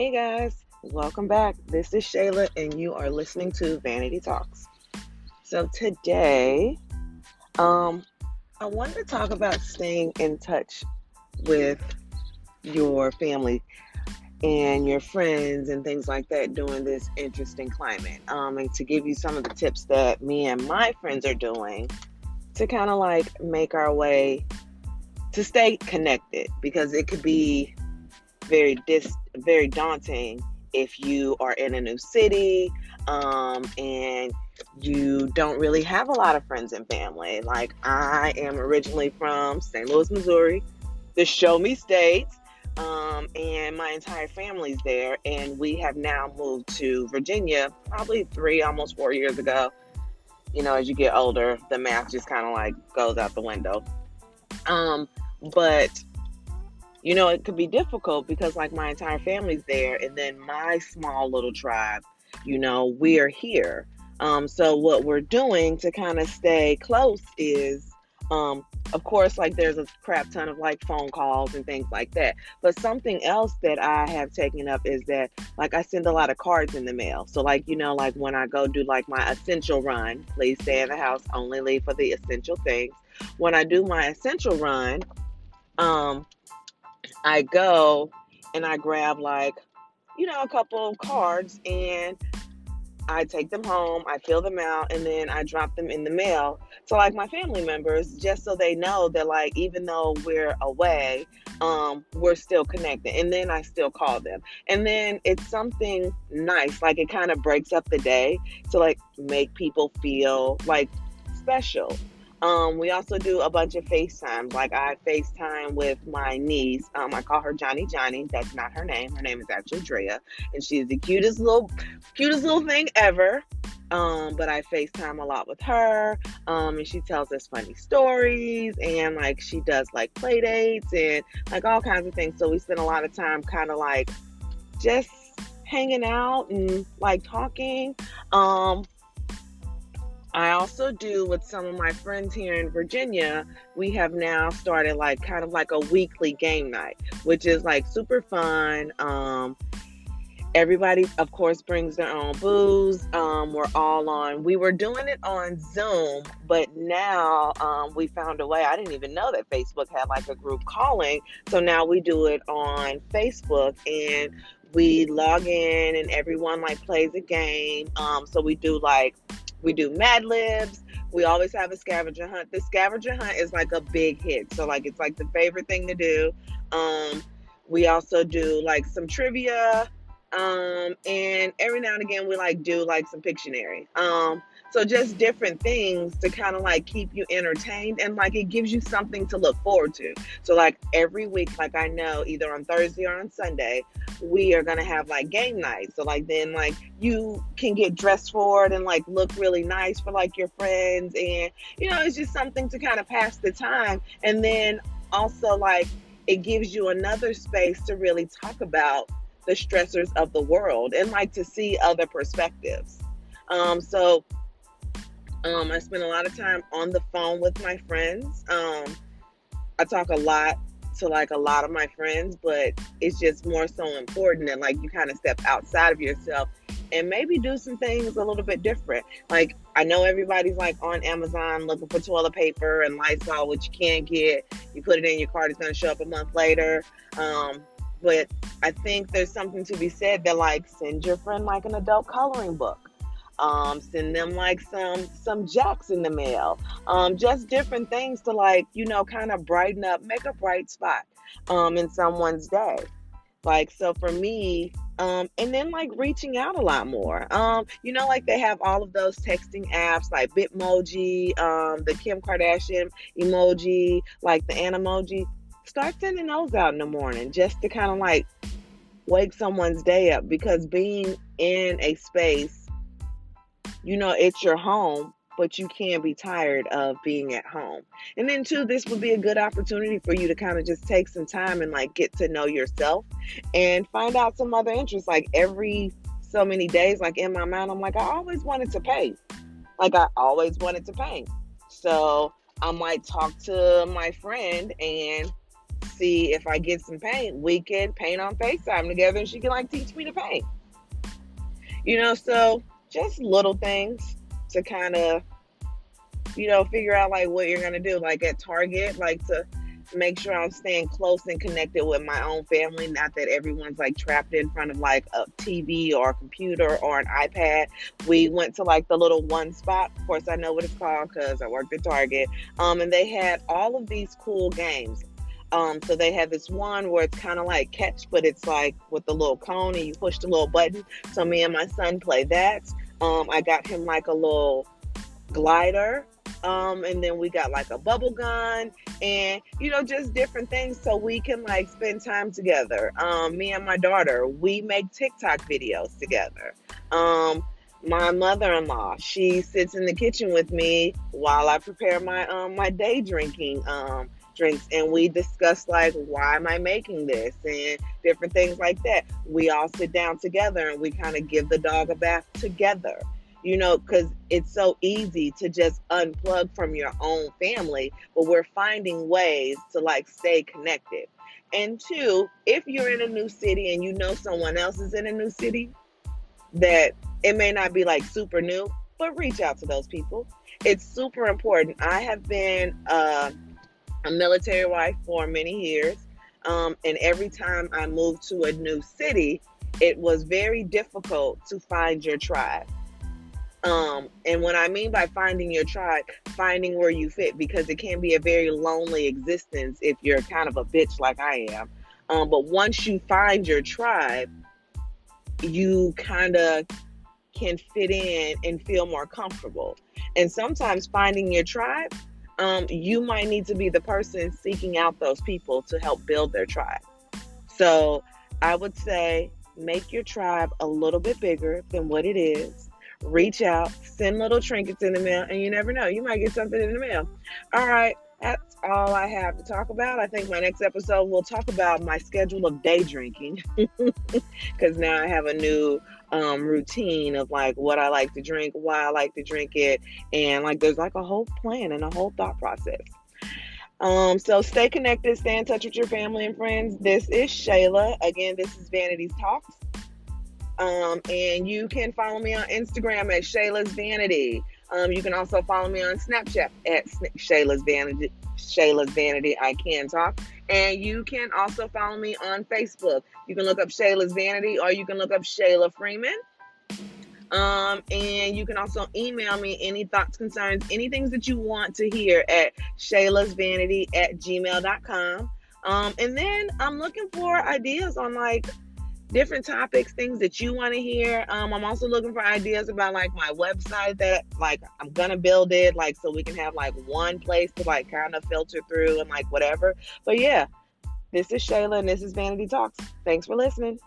Hey guys, welcome back. This is Shayla, and you are listening to Vanity Talks. So today, um, I wanted to talk about staying in touch with your family and your friends and things like that during this interesting climate. Um, and to give you some of the tips that me and my friends are doing to kind of like make our way to stay connected because it could be very dis very daunting if you are in a new city um, and you don't really have a lot of friends and family. Like I am originally from St. Louis, Missouri, the Show Me States, um, and my entire family's there. And we have now moved to Virginia, probably three, almost four years ago. You know, as you get older, the math just kind of like goes out the window. Um, but you know, it could be difficult because like my entire family's there, and then my small little tribe, you know, we are here. Um, so what we're doing to kind of stay close is, um, of course, like there's a crap ton of like phone calls and things like that. But something else that I have taken up is that like I send a lot of cards in the mail. So like you know, like when I go do like my essential run, please stay in the house, only leave for the essential things. When I do my essential run, um, I go and I grab like, you know, a couple of cards and I take them home, I fill them out, and then I drop them in the mail to like my family members just so they know that like even though we're away, um, we're still connected. And then I still call them. And then it's something nice, like it kind of breaks up the day to like make people feel like special. Um, we also do a bunch of FaceTime. Like I FaceTime with my niece. Um, I call her Johnny Johnny. That's not her name. Her name is actually Drea, and she's the cutest little, cutest little thing ever. Um, but I FaceTime a lot with her. Um, and she tells us funny stories and like she does like play dates and like all kinds of things. So we spend a lot of time kind of like just hanging out and like talking. Um, I also do with some of my friends here in Virginia. We have now started like kind of like a weekly game night, which is like super fun. Um, everybody, of course, brings their own booze. Um, we're all on. We were doing it on Zoom, but now um, we found a way. I didn't even know that Facebook had like a group calling, so now we do it on Facebook and we log in and everyone like plays a game. Um, so we do like we do Mad Libs. We always have a scavenger hunt. The scavenger hunt is like a big hit. So like it's like the favorite thing to do. Um, we also do like some trivia. Um, and every now and again we like do like some Pictionary. Um, so just different things to kind of like keep you entertained and like it gives you something to look forward to. So like every week, like I know either on Thursday or on Sunday, we are gonna have like game night. So like then like you can get dressed for it and like look really nice for like your friends and you know it's just something to kind of pass the time and then also like it gives you another space to really talk about the stressors of the world and like to see other perspectives. Um, so um, I spend a lot of time on the phone with my friends. Um, I talk a lot to like a lot of my friends, but it's just more so important that like you kind of step outside of yourself and maybe do some things a little bit different. Like I know everybody's like on Amazon looking for toilet paper and Lysol, which you can't get. You put it in your cart, it's gonna show up a month later. Um, but I think there's something to be said that like send your friend like an adult coloring book. Um, send them like some some jacks in the mail. Um, just different things to like you know kind of brighten up make a bright spot um, in someone's day. Like so for me um, and then like reaching out a lot more. Um, you know like they have all of those texting apps like bitmoji um, the kim kardashian emoji like the emoji start sending those out in the morning just to kind of like wake someone's day up because being in a space you know, it's your home, but you can be tired of being at home. And then, too, this would be a good opportunity for you to kind of just take some time and like get to know yourself and find out some other interests. Like every so many days, like in my mind, I'm like, I always wanted to paint. Like, I always wanted to paint. So I might talk to my friend and see if I get some paint, we can paint on FaceTime together and she can like teach me to paint. You know, so just little things to kind of, you know, figure out like what you're gonna do. Like at Target, like to make sure I'm staying close and connected with my own family. Not that everyone's like trapped in front of like a TV or a computer or an iPad. We went to like the little one spot. Of course, I know what it's called because I worked at Target. Um, and they had all of these cool games. Um, so they have this one where it's kind of like catch, but it's like with the little cone and you push the little button. So me and my son play that. Um, I got him like a little glider um, and then we got like a bubble gun and you know just different things so we can like spend time together um, me and my daughter we make tiktok videos together um, my mother-in-law she sits in the kitchen with me while i prepare my um my day drinking um and we discuss like why am i making this and different things like that we all sit down together and we kind of give the dog a bath together you know, because it's so easy to just unplug from your own family, but we're finding ways to like stay connected. And two, if you're in a new city and you know someone else is in a new city, that it may not be like super new, but reach out to those people. It's super important. I have been uh, a military wife for many years. Um, and every time I moved to a new city, it was very difficult to find your tribe um, and what I mean by finding your tribe, finding where you fit, because it can be a very lonely existence if you're kind of a bitch like I am. Um, but once you find your tribe, you kind of can fit in and feel more comfortable. And sometimes finding your tribe, um, you might need to be the person seeking out those people to help build their tribe. So I would say make your tribe a little bit bigger than what it is reach out, send little trinkets in the mail, and you never know, you might get something in the mail. All right, that's all I have to talk about. I think my next episode we'll talk about my schedule of day drinking because now I have a new um, routine of like what I like to drink, why I like to drink it, and like there's like a whole plan and a whole thought process. Um, so stay connected, stay in touch with your family and friends. This is Shayla. Again, this is Vanity's Talks. Um, and you can follow me on Instagram at Shayla's Vanity. Um, you can also follow me on Snapchat at Shayla's Vanity. Shayla's Vanity. I can talk. And you can also follow me on Facebook. You can look up Shayla's Vanity or you can look up Shayla Freeman. Um, and you can also email me any thoughts, concerns, anything that you want to hear at Shayla's Vanity at gmail.com. Um, and then I'm looking for ideas on like different topics, things that you want to hear. Um, I'm also looking for ideas about like my website that like I'm gonna build it like so we can have like one place to like kind of filter through and like whatever. But yeah, this is Shayla and this is Vanity Talks. Thanks for listening.